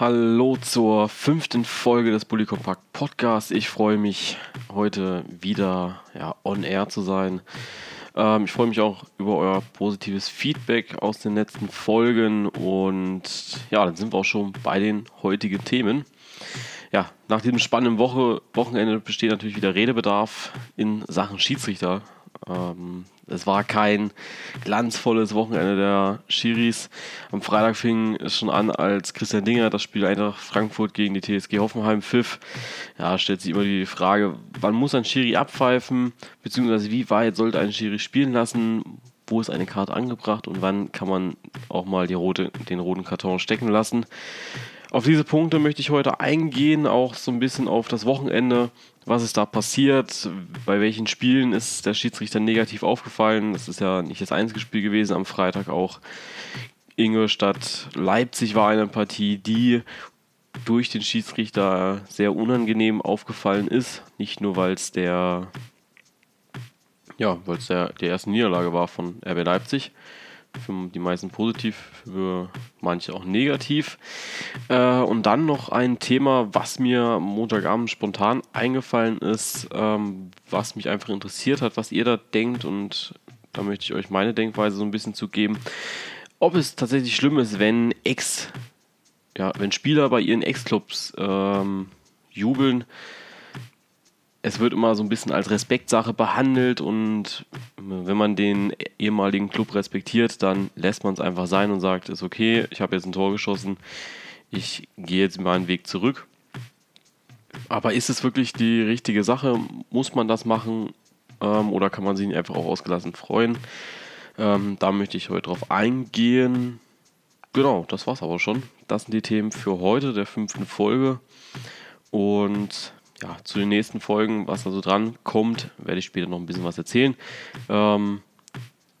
hallo zur fünften Folge des Bully Compact Podcast. Ich freue mich heute wieder ja, on air zu sein. Ähm, ich freue mich auch über euer positives Feedback aus den letzten Folgen und ja, dann sind wir auch schon bei den heutigen Themen. Ja, nach diesem spannenden Woche, Wochenende besteht natürlich wieder Redebedarf in Sachen Schiedsrichter. Ähm, es war kein glanzvolles Wochenende der Schiris. Am Freitag fing es schon an, als Christian Dinger das Spiel Eintracht Frankfurt gegen die TSG Hoffenheim pfiff. Ja, stellt sich immer die Frage, wann muss ein Schiri abpfeifen, beziehungsweise wie weit sollte ein Schiri spielen lassen, wo ist eine Karte angebracht und wann kann man auch mal rote, den roten Karton stecken lassen. Auf diese Punkte möchte ich heute eingehen, auch so ein bisschen auf das Wochenende, was ist da passiert, bei welchen Spielen ist der Schiedsrichter negativ aufgefallen. Das ist ja nicht das einzige Spiel gewesen, am Freitag auch Ingolstadt Leipzig war eine Partie, die durch den Schiedsrichter sehr unangenehm aufgefallen ist. Nicht nur, weil es der, ja, der, die erste Niederlage war von RB Leipzig, für die meisten positiv, für manche auch negativ. Äh, und dann noch ein Thema, was mir Montagabend spontan eingefallen ist, ähm, was mich einfach interessiert hat, was ihr da denkt und da möchte ich euch meine Denkweise so ein bisschen zu geben. Ob es tatsächlich schlimm ist, wenn Ex, ja, wenn Spieler bei ihren Ex-Clubs ähm, jubeln, es wird immer so ein bisschen als Respektsache behandelt und wenn man den ehemaligen Club respektiert, dann lässt man es einfach sein und sagt, ist okay, ich habe jetzt ein Tor geschossen, ich gehe jetzt meinen Weg zurück. Aber ist es wirklich die richtige Sache? Muss man das machen ähm, oder kann man sich einfach auch ausgelassen freuen? Ähm, da möchte ich heute drauf eingehen. Genau, das war's aber schon. Das sind die Themen für heute, der fünften Folge. Und ja, zu den nächsten Folgen, was da so dran kommt, werde ich später noch ein bisschen was erzählen. Ähm,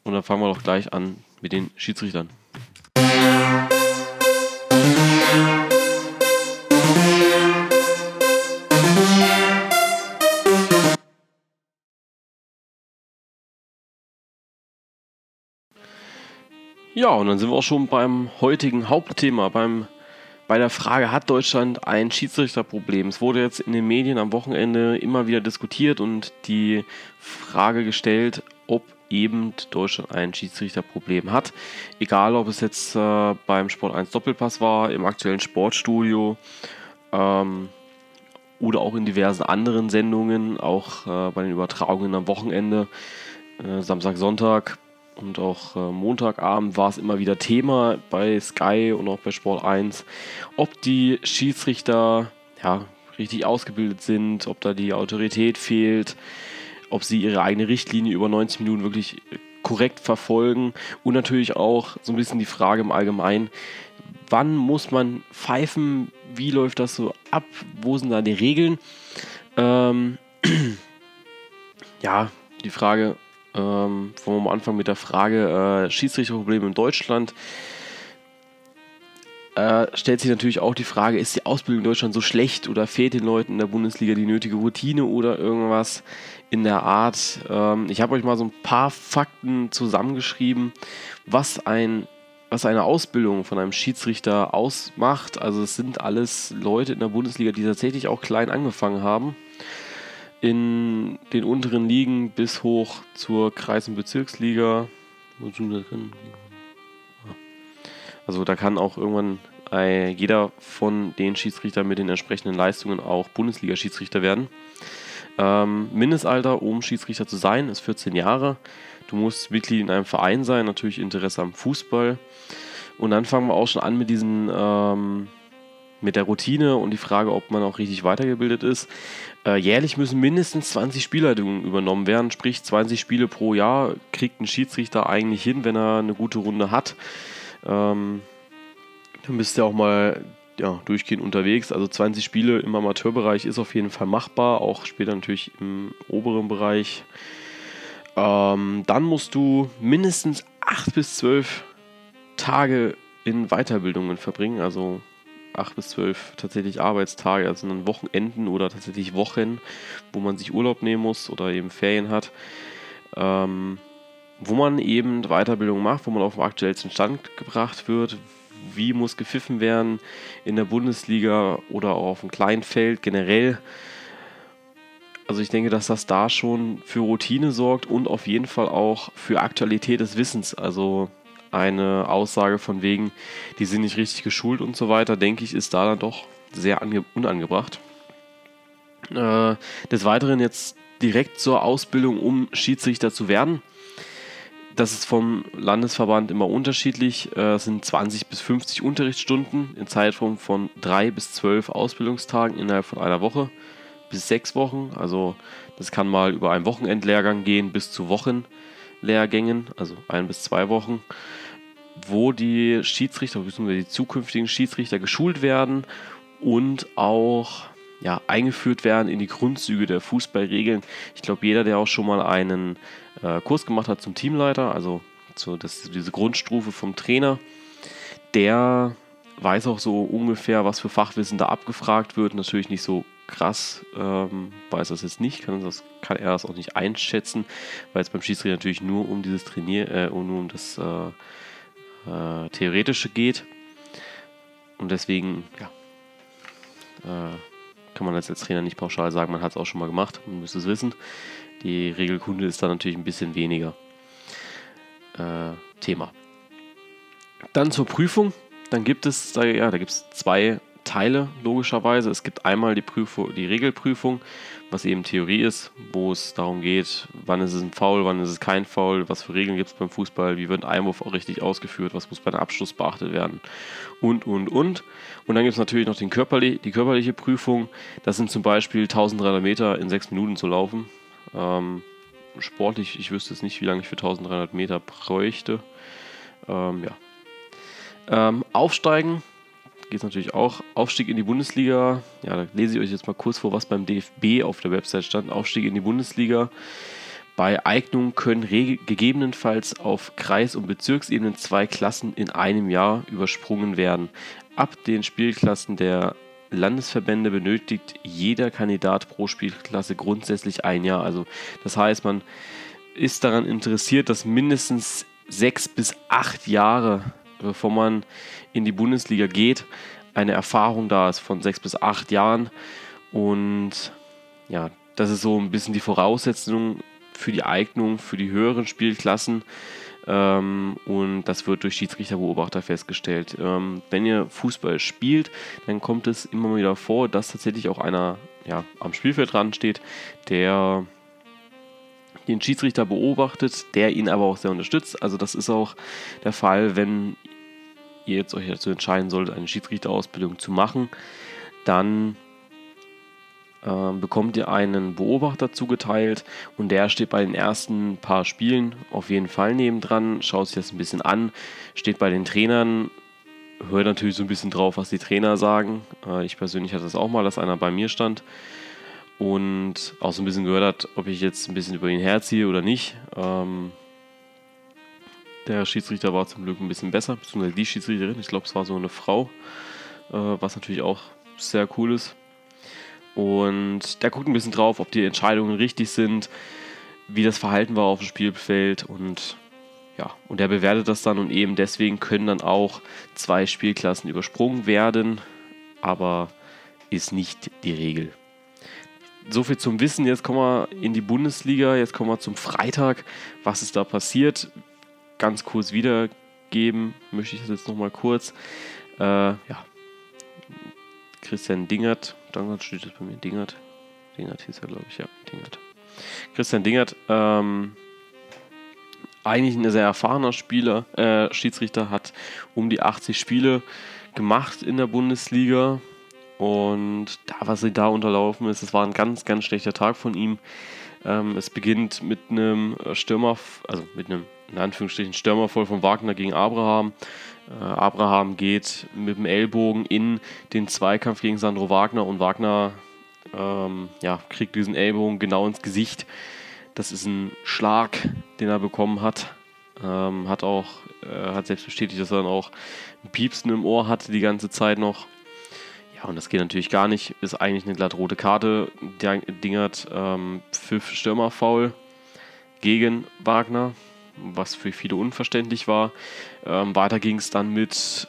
und dann fangen wir doch gleich an mit den Schiedsrichtern. Ja, und dann sind wir auch schon beim heutigen Hauptthema, beim bei der Frage, hat Deutschland ein Schiedsrichterproblem? Es wurde jetzt in den Medien am Wochenende immer wieder diskutiert und die Frage gestellt, ob eben Deutschland ein Schiedsrichterproblem hat. Egal, ob es jetzt äh, beim Sport 1 Doppelpass war, im aktuellen Sportstudio ähm, oder auch in diversen anderen Sendungen, auch äh, bei den Übertragungen am Wochenende, äh, Samstag, Sonntag und auch äh, Montagabend war es immer wieder Thema bei Sky und auch bei Sport 1, ob die Schiedsrichter ja, richtig ausgebildet sind, ob da die Autorität fehlt, ob sie ihre eigene Richtlinie über 90 Minuten wirklich korrekt verfolgen und natürlich auch so ein bisschen die Frage im Allgemeinen, wann muss man pfeifen, wie läuft das so ab, wo sind da die Regeln? Ähm, ja, die Frage, ähm, mal anfangen mit der Frage äh, Schiedsrichterprobleme in Deutschland. Äh, stellt sich natürlich auch die Frage, ist die Ausbildung in Deutschland so schlecht oder fehlt den Leuten in der Bundesliga die nötige Routine oder irgendwas in der Art? Ähm, ich habe euch mal so ein paar Fakten zusammengeschrieben, was ein was eine Ausbildung von einem Schiedsrichter ausmacht. Also es sind alles Leute in der Bundesliga, die tatsächlich auch klein angefangen haben in den unteren Ligen bis hoch zur Kreis- und Bezirksliga. Also da kann auch irgendwann jeder von den Schiedsrichtern mit den entsprechenden Leistungen auch Bundesliga-Schiedsrichter werden. Ähm, Mindestalter, um Schiedsrichter zu sein, ist 14 Jahre. Du musst Mitglied in einem Verein sein, natürlich Interesse am Fußball. Und dann fangen wir auch schon an mit diesen ähm, mit der Routine und die Frage, ob man auch richtig weitergebildet ist. Äh, jährlich müssen mindestens 20 Spielleitungen übernommen werden, sprich 20 Spiele pro Jahr kriegt ein Schiedsrichter eigentlich hin, wenn er eine gute Runde hat. Ähm, dann müsst ihr auch mal ja, durchgehend unterwegs. Also 20 Spiele im Amateurbereich ist auf jeden Fall machbar, auch später natürlich im oberen Bereich. Ähm, dann musst du mindestens 8 bis 12 Tage in Weiterbildungen verbringen, also 8 bis 12 tatsächlich Arbeitstage, also dann Wochenenden oder tatsächlich Wochen, wo man sich Urlaub nehmen muss oder eben Ferien hat. Ähm, wo man eben Weiterbildung macht, wo man auf den aktuellsten Stand gebracht wird, wie muss gepfiffen werden in der Bundesliga oder auch auf dem Kleinfeld generell. Also ich denke, dass das da schon für Routine sorgt und auf jeden Fall auch für Aktualität des Wissens. Also eine Aussage von wegen, die sind nicht richtig geschult und so weiter, denke ich, ist da dann doch sehr unangebracht. Äh, des Weiteren jetzt direkt zur Ausbildung, um Schiedsrichter zu werden das ist vom Landesverband immer unterschiedlich. Äh, es sind 20 bis 50 Unterrichtsstunden in Zeitraum von drei bis zwölf Ausbildungstagen innerhalb von einer Woche bis sechs Wochen. Also das kann mal über einen Wochenendlehrgang gehen bis zu Wochenlehrgängen, also ein bis zwei Wochen, wo die Schiedsrichter bzw. die zukünftigen Schiedsrichter geschult werden und auch ja, eingeführt werden in die Grundzüge der Fußballregeln. Ich glaube, jeder, der auch schon mal einen äh, Kurs gemacht hat zum Teamleiter, also so das, diese Grundstufe vom Trainer, der weiß auch so ungefähr, was für Fachwissen da abgefragt wird. Natürlich nicht so krass, ähm, weiß das jetzt nicht, kann, das, kann er das auch nicht einschätzen, weil es beim Schiedsrichter natürlich nur um dieses Trainier, äh, nur um das äh, äh, Theoretische geht. Und deswegen, ja, äh, kann man als, Trainer nicht pauschal sagen, man hat es auch schon mal gemacht, man müsste es wissen. Die Regelkunde ist da natürlich ein bisschen weniger äh, Thema. Dann zur Prüfung. Dann gibt es, da, ja, da gibt es zwei Teile logischerweise. Es gibt einmal die, Prüfung, die Regelprüfung, was eben Theorie ist, wo es darum geht, wann ist es ein Foul, wann ist es kein Foul, was für Regeln gibt es beim Fußball, wie wird ein Einwurf auch richtig ausgeführt, was muss bei einem Abschluss beachtet werden und, und, und. Und dann gibt es natürlich noch den körperli die körperliche Prüfung. Das sind zum Beispiel 1300 Meter in sechs Minuten zu laufen. Ähm, sportlich, ich wüsste jetzt nicht, wie lange ich für 1300 Meter bräuchte. Ähm, ja. Ähm, aufsteigen geht es natürlich auch. Aufstieg in die Bundesliga. Ja, da lese ich euch jetzt mal kurz vor, was beim DFB auf der Website stand. Aufstieg in die Bundesliga. Bei Eignung können gegebenenfalls auf Kreis- und Bezirksebene zwei Klassen in einem Jahr übersprungen werden. Ab den Spielklassen der Landesverbände benötigt jeder Kandidat pro Spielklasse grundsätzlich ein Jahr. Also das heißt, man ist daran interessiert, dass mindestens sechs bis acht Jahre, bevor man in die Bundesliga geht, eine Erfahrung da ist von sechs bis acht Jahren. Und ja, das ist so ein bisschen die Voraussetzung für die Eignung für die höheren Spielklassen. Ähm, und das wird durch Schiedsrichterbeobachter festgestellt. Ähm, wenn ihr Fußball spielt, dann kommt es immer wieder vor, dass tatsächlich auch einer ja, am Spielfeld dran steht, der den Schiedsrichter beobachtet, der ihn aber auch sehr unterstützt. Also das ist auch der Fall, wenn ihr jetzt euch dazu entscheiden solltet, eine Schiedsrichterausbildung zu machen, dann äh, bekommt ihr einen Beobachter zugeteilt und der steht bei den ersten paar Spielen auf jeden Fall nebendran, schaut sich das ein bisschen an, steht bei den Trainern, hört natürlich so ein bisschen drauf, was die Trainer sagen. Äh, ich persönlich hatte das auch mal, dass einer bei mir stand und auch so ein bisschen gehört hat, ob ich jetzt ein bisschen über ihn herziehe oder nicht. Ähm, der Schiedsrichter war zum Glück ein bisschen besser, beziehungsweise die Schiedsrichterin, ich glaube, es war so eine Frau, äh, was natürlich auch sehr cool ist. Und der guckt ein bisschen drauf, ob die Entscheidungen richtig sind, wie das Verhalten war auf dem Spielfeld und ja, und der bewertet das dann und eben deswegen können dann auch zwei Spielklassen übersprungen werden, aber ist nicht die Regel. So viel zum Wissen. Jetzt kommen wir in die Bundesliga. Jetzt kommen wir zum Freitag. Was ist da passiert? Ganz kurz wiedergeben möchte ich das jetzt nochmal kurz. Äh, ja, Christian Dingert, Dangert steht das bei mir, Dingert. Dingert hieß er, glaube ich, ja, Dingert. Christian Dingert, ähm, eigentlich ein sehr erfahrener Spieler, äh, Schiedsrichter, hat um die 80 Spiele gemacht in der Bundesliga Und da, was sie da unterlaufen ist, es war ein ganz, ganz schlechter Tag von ihm. Ähm, es beginnt mit einem Stürmer, also mit einem in Anführungsstrichen Stürmervoll von Wagner gegen Abraham. Äh, Abraham geht mit dem Ellbogen in den Zweikampf gegen Sandro Wagner und Wagner ähm, ja, kriegt diesen Ellbogen genau ins Gesicht. Das ist ein Schlag, den er bekommen hat. Ähm, hat auch, äh, hat selbst bestätigt, dass er dann auch ein Piepsen im Ohr hatte die ganze Zeit noch. Ja, und das geht natürlich gar nicht. Ist eigentlich eine glatt rote Karte. Dingert ähm, Pfiff Stürmerfaul gegen Wagner was für viele unverständlich war. Ähm, weiter ging es dann mit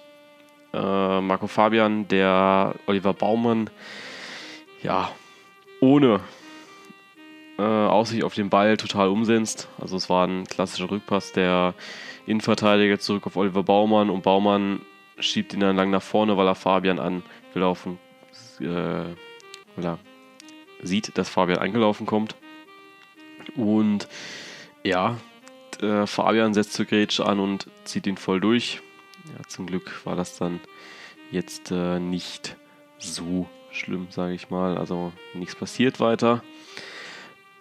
äh, Marco Fabian, der Oliver Baumann, ja, ohne äh, Aussicht auf den Ball total umsetzt. Also es war ein klassischer Rückpass der Innenverteidiger zurück auf Oliver Baumann und Baumann schiebt ihn dann lang nach vorne, weil er Fabian angelaufen, äh, weil er sieht, dass Fabian angelaufen kommt. Und ja, äh, Fabian setzt zur Grätsche an und zieht ihn voll durch. Ja, zum Glück war das dann jetzt äh, nicht so schlimm, sage ich mal. Also nichts passiert weiter.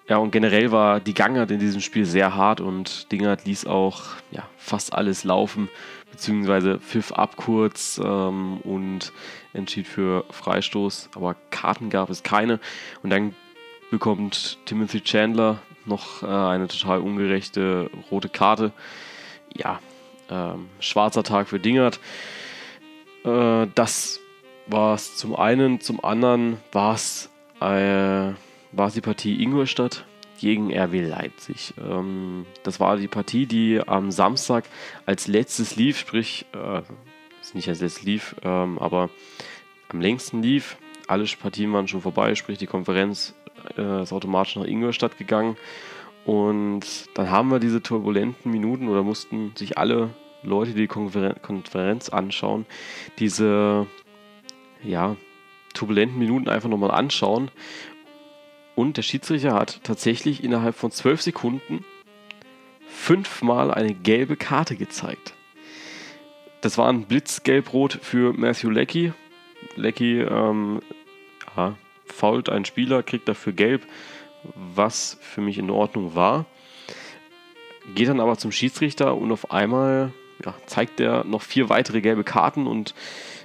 Ja, und generell war die Gangart in diesem Spiel sehr hart und Dingert ließ auch ja, fast alles laufen, beziehungsweise pfiff ab kurz ähm, und entschied für Freistoß, aber Karten gab es keine. Und dann bekommt Timothy Chandler noch äh, eine total ungerechte rote Karte. Ja, ähm, schwarzer Tag für Dingert. Äh, das war es zum einen. Zum anderen war es äh, die Partie Ingolstadt gegen RW Leipzig. Ähm, das war die Partie, die am Samstag als letztes lief, sprich, äh, nicht als letztes lief, ähm, aber am längsten lief. Alle Partien waren schon vorbei, sprich die Konferenz äh, ist automatisch nach Ingolstadt gegangen. Und dann haben wir diese turbulenten Minuten oder mussten sich alle Leute, die die Konferenz anschauen, diese ja, turbulenten Minuten einfach nochmal anschauen. Und der Schiedsrichter hat tatsächlich innerhalb von zwölf Sekunden fünfmal eine gelbe Karte gezeigt. Das war ein Blitzgelbrot für Matthew Leckie. Leckie ähm, ja, fault einen Spieler, kriegt dafür gelb, was für mich in Ordnung war. Geht dann aber zum Schiedsrichter und auf einmal ja, zeigt er noch vier weitere gelbe Karten und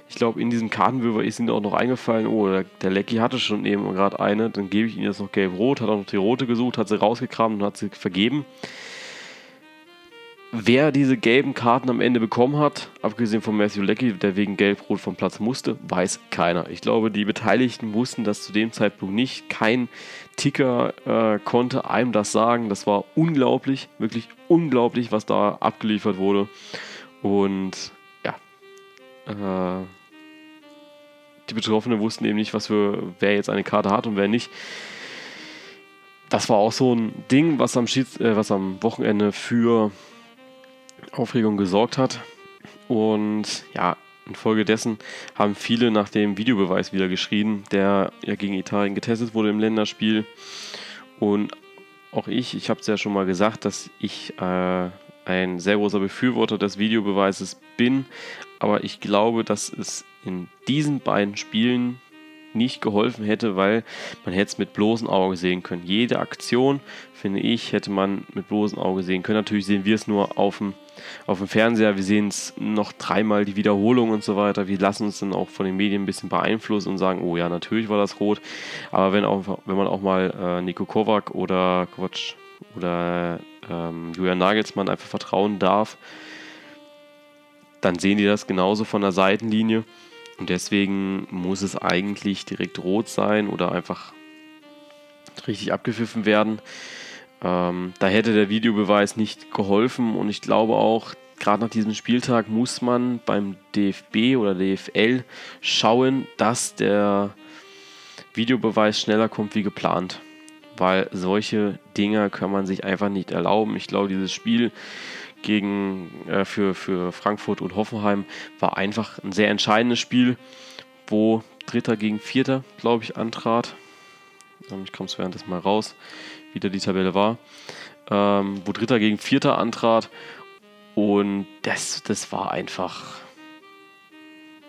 ich glaube, in diesem Kartenwürfer ist ihm auch noch eingefallen, oh, der, der Lecky hatte schon eben gerade eine, dann gebe ich ihm jetzt noch gelb-rot, hat auch noch die rote gesucht, hat sie rausgekramt und hat sie vergeben. Wer diese gelben Karten am Ende bekommen hat, abgesehen von Matthew Leckie, der wegen Gelb-Rot vom Platz musste, weiß keiner. Ich glaube, die Beteiligten wussten das zu dem Zeitpunkt nicht. Kein Ticker äh, konnte einem das sagen. Das war unglaublich, wirklich unglaublich, was da abgeliefert wurde. Und ja, äh, die Betroffenen wussten eben nicht, was für, wer jetzt eine Karte hat und wer nicht. Das war auch so ein Ding, was am, Schieds äh, was am Wochenende für Aufregung gesorgt hat. Und ja, infolgedessen haben viele nach dem Videobeweis wieder geschrien, der ja gegen Italien getestet wurde im Länderspiel. Und auch ich, ich habe es ja schon mal gesagt, dass ich äh, ein sehr großer Befürworter des Videobeweises bin, aber ich glaube, dass es in diesen beiden Spielen nicht geholfen hätte, weil man hätte es mit bloßem Auge sehen können. Jede Aktion, finde ich, hätte man mit bloßem Auge sehen können. Natürlich sehen wir es nur auf dem, auf dem Fernseher, wir sehen es noch dreimal die Wiederholung und so weiter. Wir lassen uns dann auch von den Medien ein bisschen beeinflussen und sagen, oh ja, natürlich war das rot. Aber wenn, auch, wenn man auch mal äh, Nico Kovac oder Quatsch, oder ähm, Julian Nagelsmann einfach vertrauen darf, dann sehen die das genauso von der Seitenlinie. Und deswegen muss es eigentlich direkt rot sein oder einfach richtig abgepfiffen werden. Ähm, da hätte der Videobeweis nicht geholfen und ich glaube auch, gerade nach diesem Spieltag muss man beim DFB oder DFL schauen, dass der Videobeweis schneller kommt wie geplant. Weil solche Dinge kann man sich einfach nicht erlauben. Ich glaube, dieses Spiel gegen, äh, für, für Frankfurt und Hoffenheim war einfach ein sehr entscheidendes Spiel, wo Dritter gegen Vierter, glaube ich, antrat. Ähm, ich komme es währenddessen mal raus, wie da die Tabelle war. Ähm, wo Dritter gegen Vierter antrat. Und das, das war einfach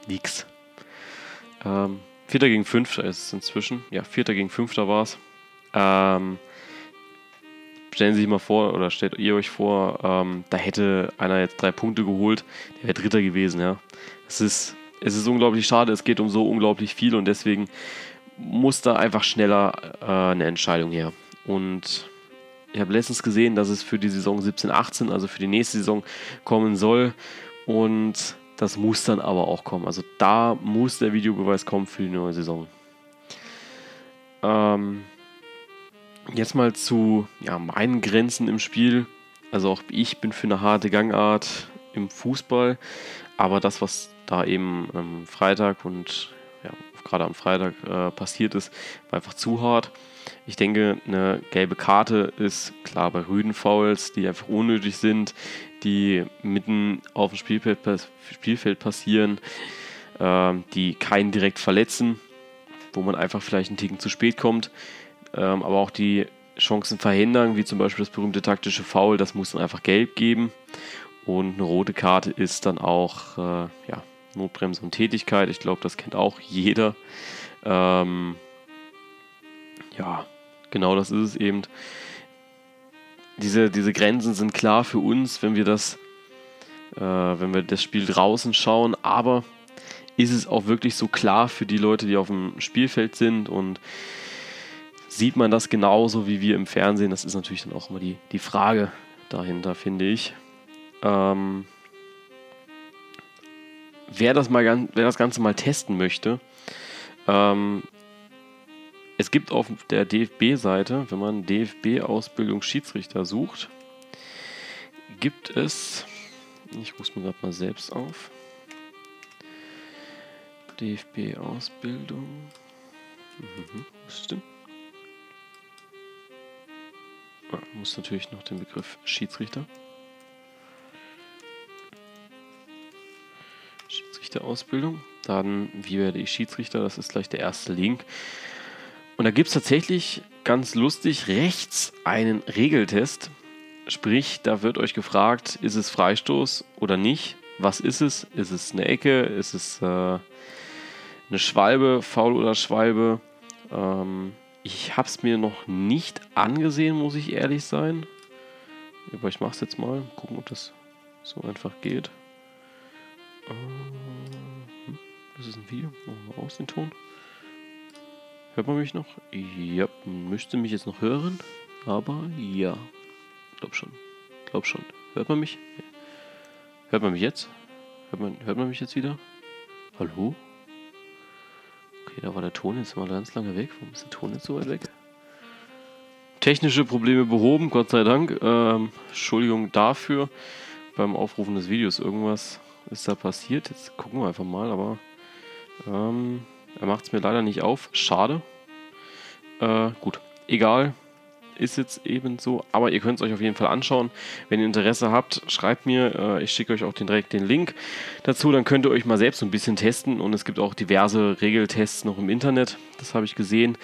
nix. Ähm, Vierter gegen Fünfter ist es inzwischen. Ja, Vierter gegen Fünfter war es. Ähm, stellen Sie sich mal vor, oder stellt ihr euch vor, ähm, da hätte einer jetzt drei Punkte geholt, der wäre Dritter gewesen, ja. Es ist, es ist unglaublich schade, es geht um so unglaublich viel und deswegen muss da einfach schneller äh, eine Entscheidung her. Und ich habe letztens gesehen, dass es für die Saison 17-18, also für die nächste Saison, kommen soll. Und das muss dann aber auch kommen. Also da muss der Videobeweis kommen für die neue Saison. Ähm, jetzt mal zu ja, meinen Grenzen im Spiel. Also auch ich bin für eine harte Gangart im Fußball. Aber das, was da eben am Freitag und ja, gerade am Freitag äh, passiert ist, war einfach zu hart. Ich denke, eine gelbe Karte ist klar bei Rüdenfouls, die einfach unnötig sind, die mitten auf dem Spielfeld, Spielfeld passieren, äh, die keinen direkt verletzen, wo man einfach vielleicht einen Ticken zu spät kommt, äh, aber auch die Chancen verhindern, wie zum Beispiel das berühmte taktische Foul, das muss dann einfach gelb geben. Und eine rote Karte ist dann auch äh, ja, Notbremse und Tätigkeit. Ich glaube, das kennt auch jeder. Ähm, ja, genau das ist es eben. Diese, diese Grenzen sind klar für uns, wenn wir das, äh, wenn wir das Spiel draußen schauen, aber ist es auch wirklich so klar für die Leute, die auf dem Spielfeld sind und sieht man das genauso wie wir im Fernsehen? Das ist natürlich dann auch immer die, die Frage dahinter, finde ich. Ähm, wer das, mal, wer das Ganze mal testen möchte, ähm, es gibt auf der DFB-Seite, wenn man DFB-Ausbildung Schiedsrichter sucht, gibt es, ich rufe mir gerade mal selbst auf, DFB-Ausbildung, mhm, was muss natürlich noch den Begriff Schiedsrichter. Schiedsrichterausbildung. Dann, wie werde ich Schiedsrichter? Das ist gleich der erste Link. Und da gibt es tatsächlich ganz lustig rechts einen Regeltest. Sprich, da wird euch gefragt, ist es Freistoß oder nicht? Was ist es? Ist es eine Ecke? Ist es äh, eine Schwalbe, faul oder Schwalbe? Ähm, ich habe es mir noch nicht angesehen, muss ich ehrlich sein. Aber ich mache es jetzt mal. Gucken, ob das so einfach geht. Das ist ein Video. Machen wir aus den Ton. Hört man mich noch? Ja, müsste mich jetzt noch hören. Aber ja. Glaub schon. Glaub schon. Hört man mich? Hört man mich jetzt? Hört man, hört man mich jetzt wieder? Hallo? Okay, da war der Ton jetzt mal ganz lange weg. Warum ist der Ton jetzt so weit weg? Technische Probleme behoben, Gott sei Dank. Ähm, Entschuldigung dafür. Beim Aufrufen des Videos irgendwas ist da passiert. Jetzt gucken wir einfach mal, aber ähm, er macht es mir leider nicht auf. Schade. Äh, gut, egal. Ist jetzt eben so. Aber ihr könnt es euch auf jeden Fall anschauen. Wenn ihr Interesse habt, schreibt mir. Äh, ich schicke euch auch den, direkt den Link dazu. Dann könnt ihr euch mal selbst so ein bisschen testen. Und es gibt auch diverse Regeltests noch im Internet. Das habe ich gesehen.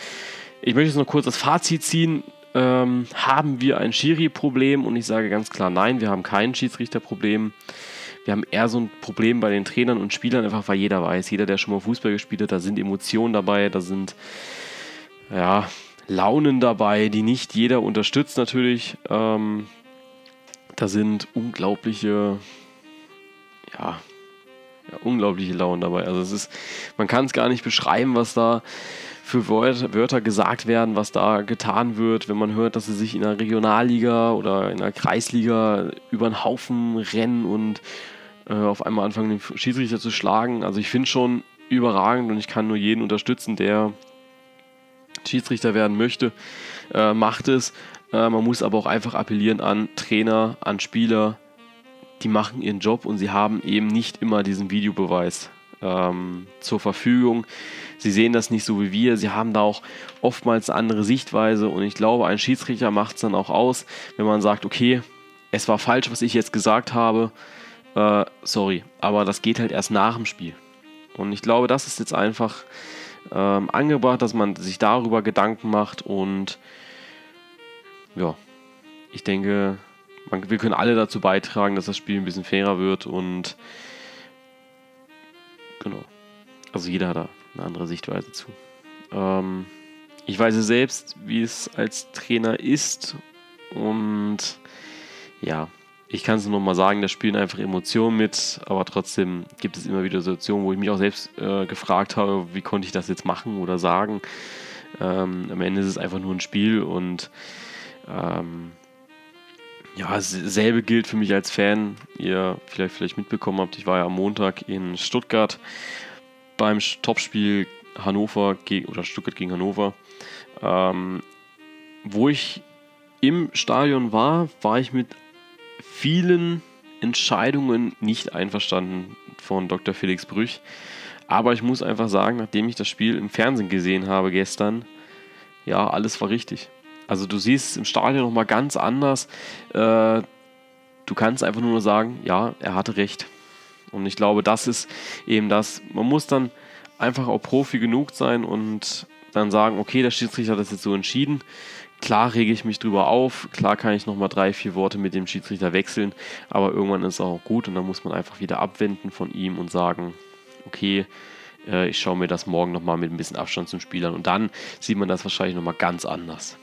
Ich möchte jetzt noch kurz das Fazit ziehen. Ähm, haben wir ein Schiri-Problem? Und ich sage ganz klar nein, wir haben kein Schiedsrichterproblem. Wir haben eher so ein Problem bei den Trainern und Spielern, einfach weil jeder weiß, jeder, der schon mal Fußball gespielt hat, da sind Emotionen dabei, da sind ja, Launen dabei, die nicht jeder unterstützt natürlich. Ähm, da sind unglaubliche, ja, ja, unglaubliche Launen dabei. Also es ist, man kann es gar nicht beschreiben, was da für Wörter, gesagt werden, was da getan wird, wenn man hört, dass sie sich in der Regionalliga oder in der Kreisliga über den Haufen rennen und äh, auf einmal anfangen, den Schiedsrichter zu schlagen. Also ich finde schon überragend und ich kann nur jeden unterstützen, der Schiedsrichter werden möchte, äh, macht es. Äh, man muss aber auch einfach appellieren an Trainer, an Spieler, die machen ihren Job und sie haben eben nicht immer diesen Videobeweis ähm, zur Verfügung. Sie sehen das nicht so wie wir. Sie haben da auch oftmals eine andere Sichtweise und ich glaube, ein Schiedsrichter macht es dann auch aus, wenn man sagt, okay, es war falsch, was ich jetzt gesagt habe äh, sorry, aber das geht halt erst nach dem Spiel. Und ich glaube, das ist jetzt einfach ähm, angebracht, dass man sich darüber Gedanken macht und ja, ich denke, man, wir können alle dazu beitragen, dass das Spiel ein bisschen fairer wird und genau. Also jeder hat da eine andere Sichtweise zu. Ähm, ich weiß selbst, wie es als Trainer ist und ja, ich kann es nur noch mal sagen, da spielen einfach Emotionen mit, aber trotzdem gibt es immer wieder Situationen, wo ich mich auch selbst äh, gefragt habe, wie konnte ich das jetzt machen oder sagen. Ähm, am Ende ist es einfach nur ein Spiel und ähm, ja, dasselbe gilt für mich als Fan. Ihr vielleicht, vielleicht mitbekommen habt, ich war ja am Montag in Stuttgart beim Topspiel Hannover oder Stuttgart gegen Hannover. Ähm, wo ich im Stadion war, war ich mit vielen Entscheidungen nicht einverstanden von Dr. Felix Brüch. Aber ich muss einfach sagen, nachdem ich das Spiel im Fernsehen gesehen habe gestern, ja, alles war richtig. Also du siehst es im Stadion nochmal ganz anders. Äh, du kannst einfach nur sagen, ja, er hatte recht. Und ich glaube, das ist eben das. Man muss dann einfach auch Profi genug sein und dann sagen, okay, der Schiedsrichter hat das jetzt so entschieden. Klar rege ich mich drüber auf, klar kann ich nochmal drei, vier Worte mit dem Schiedsrichter wechseln, aber irgendwann ist es auch gut und dann muss man einfach wieder abwenden von ihm und sagen, okay, äh, ich schaue mir das morgen nochmal mit ein bisschen Abstand zum Spiel an und dann sieht man das wahrscheinlich nochmal ganz anders.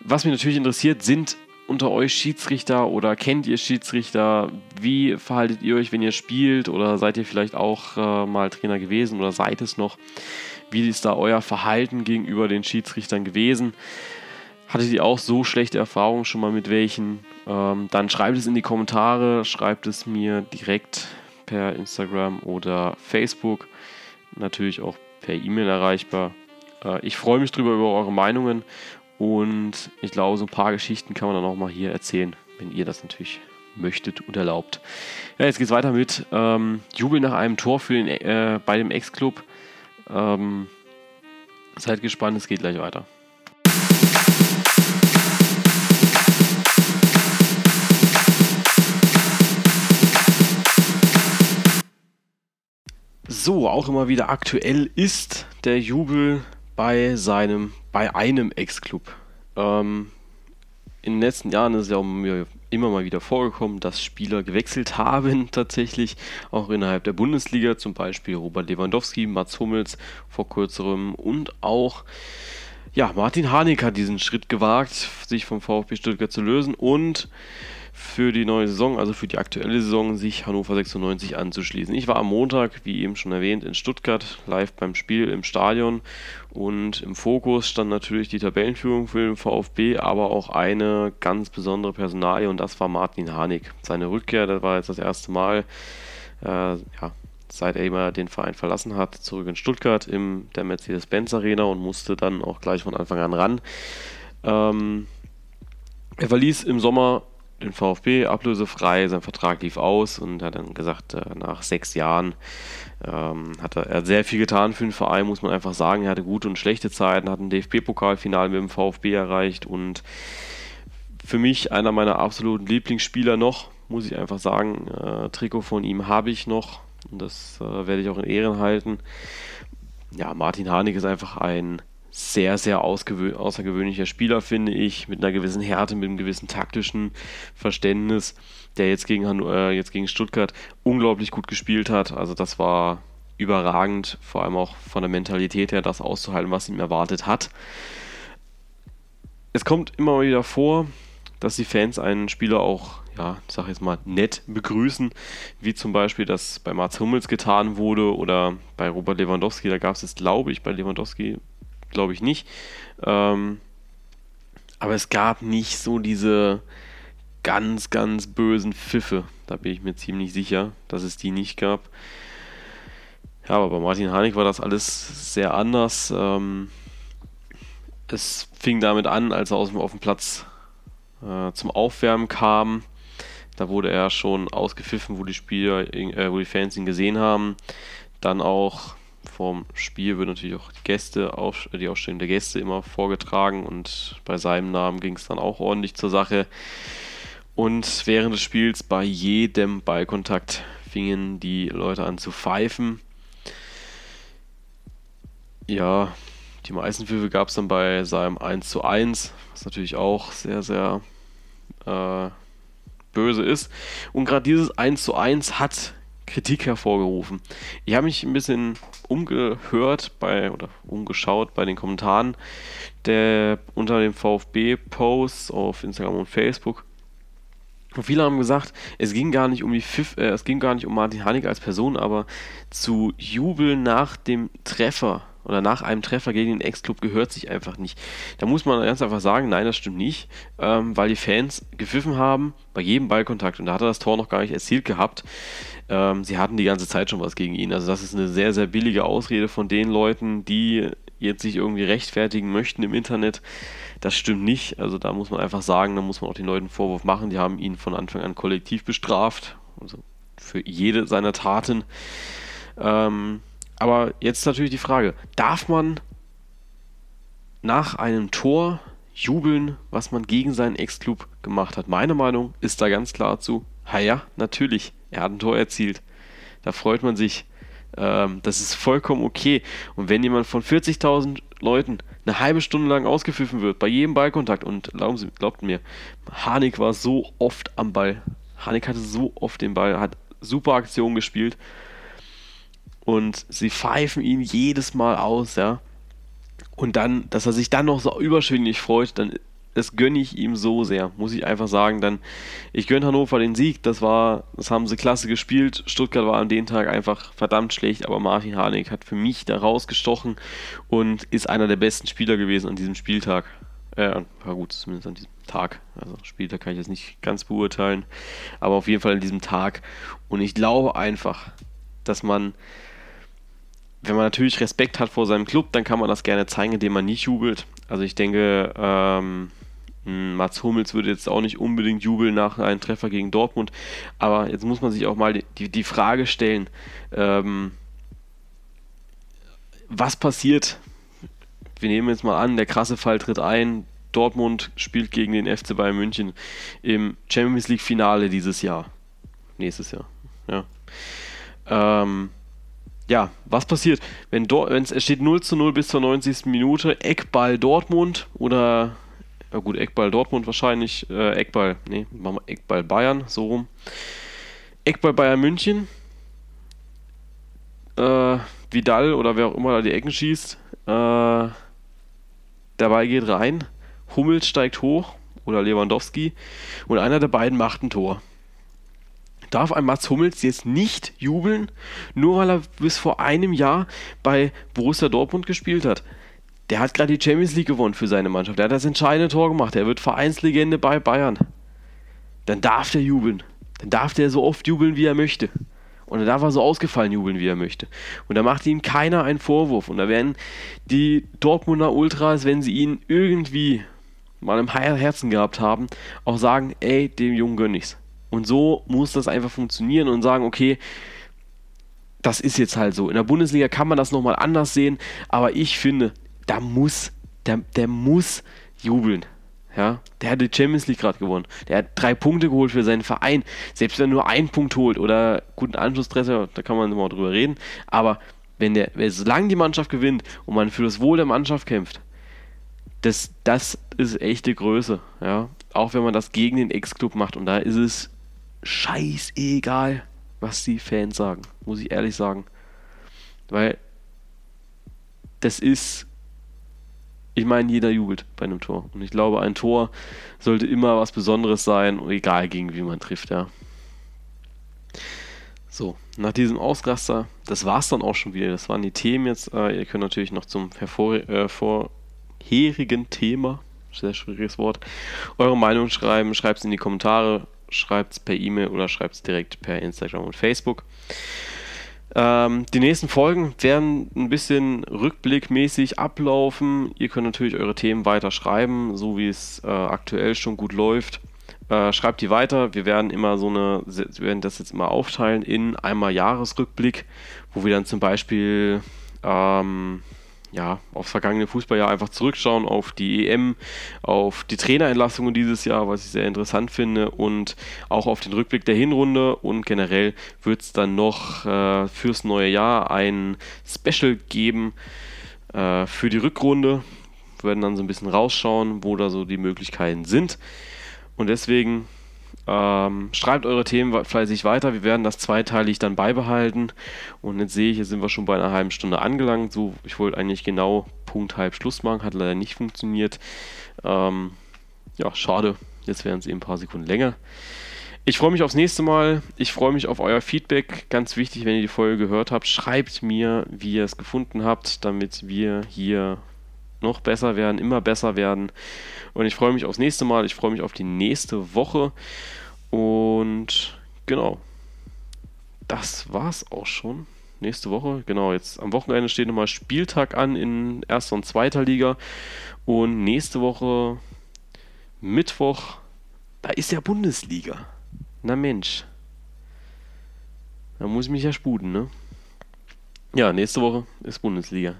Was mich natürlich interessiert, sind unter euch Schiedsrichter oder kennt ihr Schiedsrichter? Wie verhaltet ihr euch, wenn ihr spielt? Oder seid ihr vielleicht auch äh, mal Trainer gewesen oder seid es noch? Wie ist da euer Verhalten gegenüber den Schiedsrichtern gewesen? Hattet ihr auch so schlechte Erfahrungen schon mal mit welchen? Ähm, dann schreibt es in die Kommentare, schreibt es mir direkt per Instagram oder Facebook. Natürlich auch per E-Mail erreichbar. Äh, ich freue mich drüber über eure Meinungen und ich glaube, so ein paar Geschichten kann man dann auch mal hier erzählen, wenn ihr das natürlich möchtet und erlaubt. Ja, jetzt geht es weiter mit ähm, Jubel nach einem Tor für den, äh, bei dem Ex-Club. Ähm, seid gespannt, es geht gleich weiter. So, auch immer wieder aktuell ist der Jubel bei seinem, bei einem Ex-Club. Ähm, in den letzten Jahren ist es ja immer mal wieder vorgekommen, dass Spieler gewechselt haben, tatsächlich, auch innerhalb der Bundesliga, zum Beispiel Robert Lewandowski, Mats Hummels vor kurzerem und auch ja, Martin Harnik hat diesen Schritt gewagt, sich vom VfB Stuttgart zu lösen und für die neue Saison, also für die aktuelle Saison, sich Hannover 96 anzuschließen. Ich war am Montag, wie eben schon erwähnt, in Stuttgart, live beim Spiel im Stadion und im Fokus stand natürlich die Tabellenführung für den VfB, aber auch eine ganz besondere Personalie und das war Martin Harnik. Seine Rückkehr, das war jetzt das erste Mal, äh, ja, seit er immer den Verein verlassen hat, zurück in Stuttgart in der Mercedes-Benz Arena und musste dann auch gleich von Anfang an ran. Ähm, er verließ im Sommer den VfB ablösefrei, sein Vertrag lief aus und hat dann gesagt, äh, nach sechs Jahren ähm, hat er, er hat sehr viel getan für den Verein, muss man einfach sagen. Er hatte gute und schlechte Zeiten, hat ein DFB-Pokalfinale mit dem VfB erreicht und für mich einer meiner absoluten Lieblingsspieler noch, muss ich einfach sagen. Äh, Trikot von ihm habe ich noch und das äh, werde ich auch in Ehren halten. Ja, Martin Harnik ist einfach ein sehr, sehr außergewöhnlicher Spieler, finde ich, mit einer gewissen Härte, mit einem gewissen taktischen Verständnis, der jetzt gegen, äh, jetzt gegen Stuttgart unglaublich gut gespielt hat. Also das war überragend, vor allem auch von der Mentalität her, das auszuhalten, was ihm erwartet hat. Es kommt immer wieder vor, dass die Fans einen Spieler auch, ja, ich sag jetzt mal, nett begrüßen, wie zum Beispiel das bei Mats Hummels getan wurde oder bei Robert Lewandowski, da gab es es, glaube ich, bei Lewandowski glaube ich nicht. Ähm, aber es gab nicht so diese ganz, ganz bösen Pfiffe. Da bin ich mir ziemlich sicher, dass es die nicht gab. Ja, aber bei Martin Harnik war das alles sehr anders. Ähm, es fing damit an, als er aus dem, auf dem Platz äh, zum Aufwärmen kam. Da wurde er schon ausgepfiffen, wo die Spieler, äh, wo die Fans ihn gesehen haben. Dann auch vorm Spiel wird natürlich auch die Gäste, die Aufstellung der Gäste immer vorgetragen und bei seinem Namen ging es dann auch ordentlich zur Sache. Und während des Spiels bei jedem Ballkontakt fingen die Leute an zu pfeifen. Ja, die meisten Pfiffe gab es dann bei seinem 1 zu 1, was natürlich auch sehr, sehr äh, böse ist. Und gerade dieses 1 zu 1 hat Kritik hervorgerufen. Ich habe mich ein bisschen umgehört bei oder umgeschaut bei den Kommentaren der unter dem VfB-Posts auf Instagram und Facebook. Und viele haben gesagt, es ging gar nicht um die Pfiff, äh, es ging gar nicht um Martin Hanig als Person, aber zu jubeln nach dem Treffer oder nach einem Treffer gegen den Ex-Club gehört sich einfach nicht. Da muss man ganz einfach sagen, nein, das stimmt nicht, ähm, weil die Fans gepfiffen haben bei jedem Ballkontakt und da hat er das Tor noch gar nicht erzielt gehabt. Ähm, sie hatten die ganze Zeit schon was gegen ihn. Also das ist eine sehr, sehr billige Ausrede von den Leuten, die jetzt sich irgendwie rechtfertigen möchten im Internet. Das stimmt nicht. Also da muss man einfach sagen, da muss man auch den Leuten Vorwurf machen. Die haben ihn von Anfang an kollektiv bestraft. Also für jede seiner Taten. Ähm, aber jetzt natürlich die Frage, darf man nach einem Tor jubeln, was man gegen seinen Ex-Club gemacht hat? Meine Meinung ist da ganz klar zu, ja, natürlich, er hat ein Tor erzielt. Da freut man sich. Ähm, das ist vollkommen okay. Und wenn jemand von 40.000 Leuten eine halbe Stunde lang ausgepfiffen wird, bei jedem Ballkontakt, und glauben Sie, glaubt mir, Harnik war so oft am Ball. Harnik hatte so oft den Ball, hat super Aktionen gespielt und sie pfeifen ihn jedes Mal aus, ja. Und dann, dass er sich dann noch so überschwinglich freut, dann das gönne ich ihm so sehr, muss ich einfach sagen. Dann, ich gönne Hannover den Sieg, das war, das haben sie klasse gespielt. Stuttgart war an dem Tag einfach verdammt schlecht, aber Martin Harnik hat für mich da rausgestochen und ist einer der besten Spieler gewesen an diesem Spieltag. Äh, ja gut, zumindest an diesem Tag. Also Spieltag kann ich jetzt nicht ganz beurteilen, aber auf jeden Fall an diesem Tag. Und ich glaube einfach, dass man wenn man natürlich Respekt hat vor seinem Club, dann kann man das gerne zeigen, indem man nicht jubelt. Also ich denke, ähm, Mats Hummels würde jetzt auch nicht unbedingt jubeln nach einem Treffer gegen Dortmund. Aber jetzt muss man sich auch mal die, die Frage stellen, ähm, was passiert? Wir nehmen jetzt mal an, der krasse Fall tritt ein. Dortmund spielt gegen den FC Bayern München im Champions League Finale dieses Jahr. Nächstes Jahr. Ja. Ähm, ja, was passiert, wenn es steht 0 zu 0 bis zur 90. Minute, Eckball Dortmund oder, ja gut, Eckball Dortmund wahrscheinlich, äh, Eckball, nee, machen wir Eckball Bayern, so rum. Eckball Bayern München, äh, Vidal oder wer auch immer da die Ecken schießt, äh, dabei geht rein, Hummels steigt hoch oder Lewandowski und einer der beiden macht ein Tor darf ein Mats Hummels jetzt nicht jubeln, nur weil er bis vor einem Jahr bei Borussia Dortmund gespielt hat. Der hat gerade die Champions League gewonnen für seine Mannschaft. Der hat das entscheidende Tor gemacht. Er wird Vereinslegende bei Bayern. Dann darf der jubeln. Dann darf der so oft jubeln, wie er möchte. Und dann darf er so ausgefallen jubeln, wie er möchte. Und da macht ihm keiner einen Vorwurf. Und da werden die Dortmunder Ultras, wenn sie ihn irgendwie mal im Herzen gehabt haben, auch sagen, ey, dem Jungen gönn ich's. Und so muss das einfach funktionieren und sagen, okay, das ist jetzt halt so. In der Bundesliga kann man das nochmal anders sehen, aber ich finde, da muss, der, der muss jubeln. Ja, der hat die Champions League gerade gewonnen. Der hat drei Punkte geholt für seinen Verein. Selbst wenn er nur einen Punkt holt oder guten Anschlusstreffer, da kann man mal drüber reden. Aber wenn der, solange die Mannschaft gewinnt und man für das Wohl der Mannschaft kämpft, das, das ist echte Größe. Ja, auch wenn man das gegen den Ex-Club macht. Und da ist es scheißegal, was die Fans sagen, muss ich ehrlich sagen. Weil das ist, ich meine, jeder jubelt bei einem Tor. Und ich glaube, ein Tor sollte immer was Besonderes sein, egal gegen wie man trifft, ja. So, nach diesem Ausraster, das war es dann auch schon wieder. Das waren die Themen jetzt. Äh, ihr könnt natürlich noch zum hervor, äh, vorherigen Thema, sehr schwieriges Wort, eure Meinung schreiben. Schreibt es in die Kommentare schreibt es per E-Mail oder schreibt es direkt per Instagram und Facebook. Ähm, die nächsten Folgen werden ein bisschen rückblickmäßig ablaufen. Ihr könnt natürlich eure Themen weiter schreiben, so wie es äh, aktuell schon gut läuft. Äh, schreibt die weiter. Wir werden immer so eine, wir werden das jetzt mal aufteilen in einmal Jahresrückblick, wo wir dann zum Beispiel ähm, ja, aufs vergangene Fußballjahr einfach zurückschauen, auf die EM, auf die Trainerentlassungen dieses Jahr, was ich sehr interessant finde, und auch auf den Rückblick der Hinrunde. Und generell wird es dann noch äh, fürs neue Jahr ein Special geben äh, für die Rückrunde. Wir werden dann so ein bisschen rausschauen, wo da so die Möglichkeiten sind. Und deswegen Ähm, schreibt eure Themen fleißig weiter. Wir werden das zweiteilig dann beibehalten. Und jetzt sehe ich, jetzt sind wir schon bei einer halben Stunde angelangt. So, ich wollte eigentlich genau Punkt halb Schluss machen, hat leider nicht funktioniert. Ähm, ja, schade. Jetzt werden es eben ein paar Sekunden länger. Ich freue mich aufs nächste Mal. Ich freue mich auf euer Feedback. Ganz wichtig, wenn ihr die Folge gehört habt, schreibt mir, wie ihr es gefunden habt, damit wir hier noch besser werden, immer besser werden. Und ich freue mich aufs nächste Mal. Ich freue mich auf die nächste Woche. Und genau, das war's auch schon. Nächste Woche, genau, jetzt am Wochenende steht nochmal Spieltag an in erster und zweiter Liga. Und nächste Woche, Mittwoch, da ist ja Bundesliga. Na Mensch. Da muss ich mich ja sputen, ne? Ja, nächste Woche ist Bundesliga.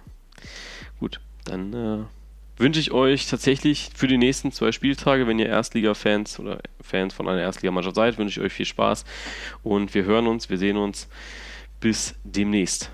Dann äh, wünsche ich euch tatsächlich für die nächsten zwei Spieltage, wenn ihr Erstliga-Fans oder Fans von einer Erstligamannschaft seid, wünsche ich euch viel Spaß und wir hören uns, wir sehen uns. Bis demnächst.